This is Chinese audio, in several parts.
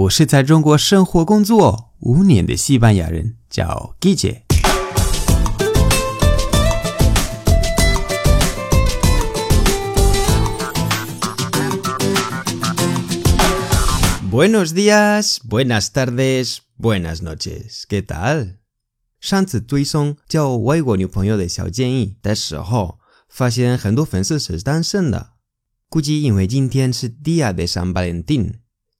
我是在中国生活工作五年的西班牙人，叫 Gigi。Buenos días，buenas tardes，buenas noches，¿qué tal？上次推送教外国女朋友的小建议的时候，发现很多粉丝是单身的，估计因为今天是 Dia de San Valentín。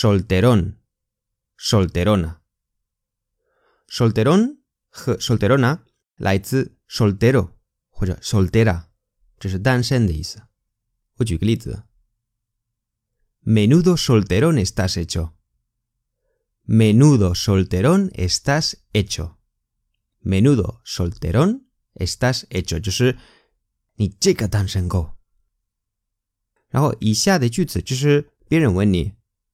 solterón, solterona. solterón, solterona Light soltero soltera menudo solterón estás hecho. Menudo solterón estás hecho. Menudo solterón estás hecho, hecho，就是你这个单身狗。然后以下的句子就是别人问你。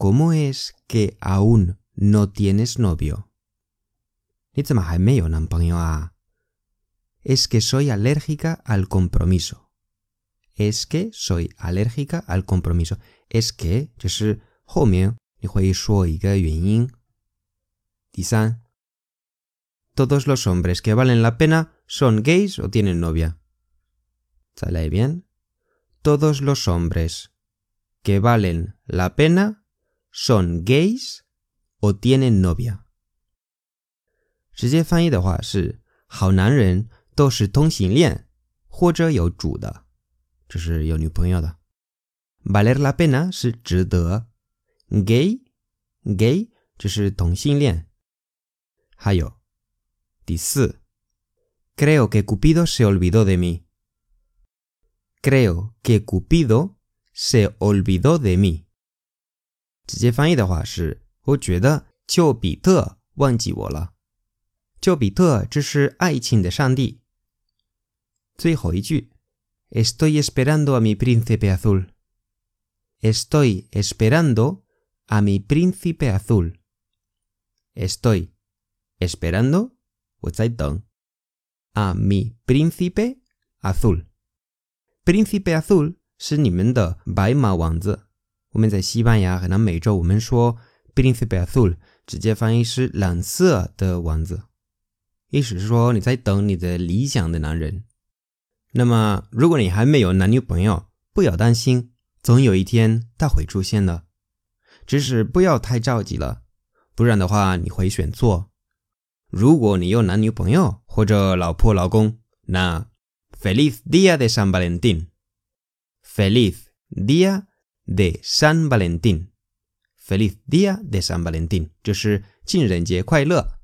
¿Cómo es que aún no tienes novio? Es que soy alérgica al compromiso. Es que soy alérgica al compromiso. Es que, ¿Todos los hombres que valen la pena son gays o tienen novia. ¿Sale bien? Todos los hombres que valen la pena son gays o tienen novia。直接翻译的话是：好男人都是同性恋或者有主的，就是有女朋友的。Valer la pena 是值得，gay gay 就是同性恋。还有第四，creo que Cupido se olvidó de mí。creo que Cupido se olvidó de mí。直接翻译的话是：我觉得丘比特忘记我了。丘比特，这是爱情的上帝。最后一句：Estoy esperando a mi príncipe azul。Estoy esperando a mi príncipe azul。Estoy esperando，我在等。a mi príncipe azul。príncipe azul 是你们的白马王子。我们在西班牙和南美洲，我们说 “blanco azul”，直接翻译是“蓝色的王子”，意思是说你在等你的理想的男人。那么，如果你还没有男女朋友，不要担心，总有一天他会出现的，只是不要太着急了，不然的话你会选错。如果你有男女朋友或者老婆老公，那 “Feliz Día de San Valentín”，“Feliz Día”。de San Valentín，Feliz día de San Valentín，这是情人节快乐。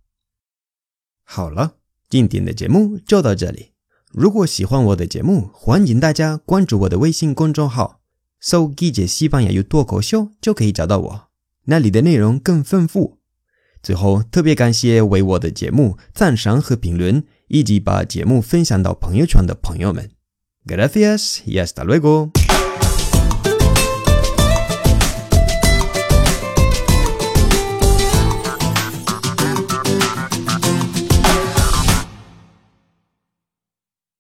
好了，今天的节目就到这里。如果喜欢我的节目，欢迎大家关注我的微信公众号，搜“记者西班牙语脱口秀”就可以找到我，那里的内容更丰富。最后，特别感谢为我的节目赞赏和评论，以及把节目分享到朋友圈的朋友们。Gracias，y hasta luego。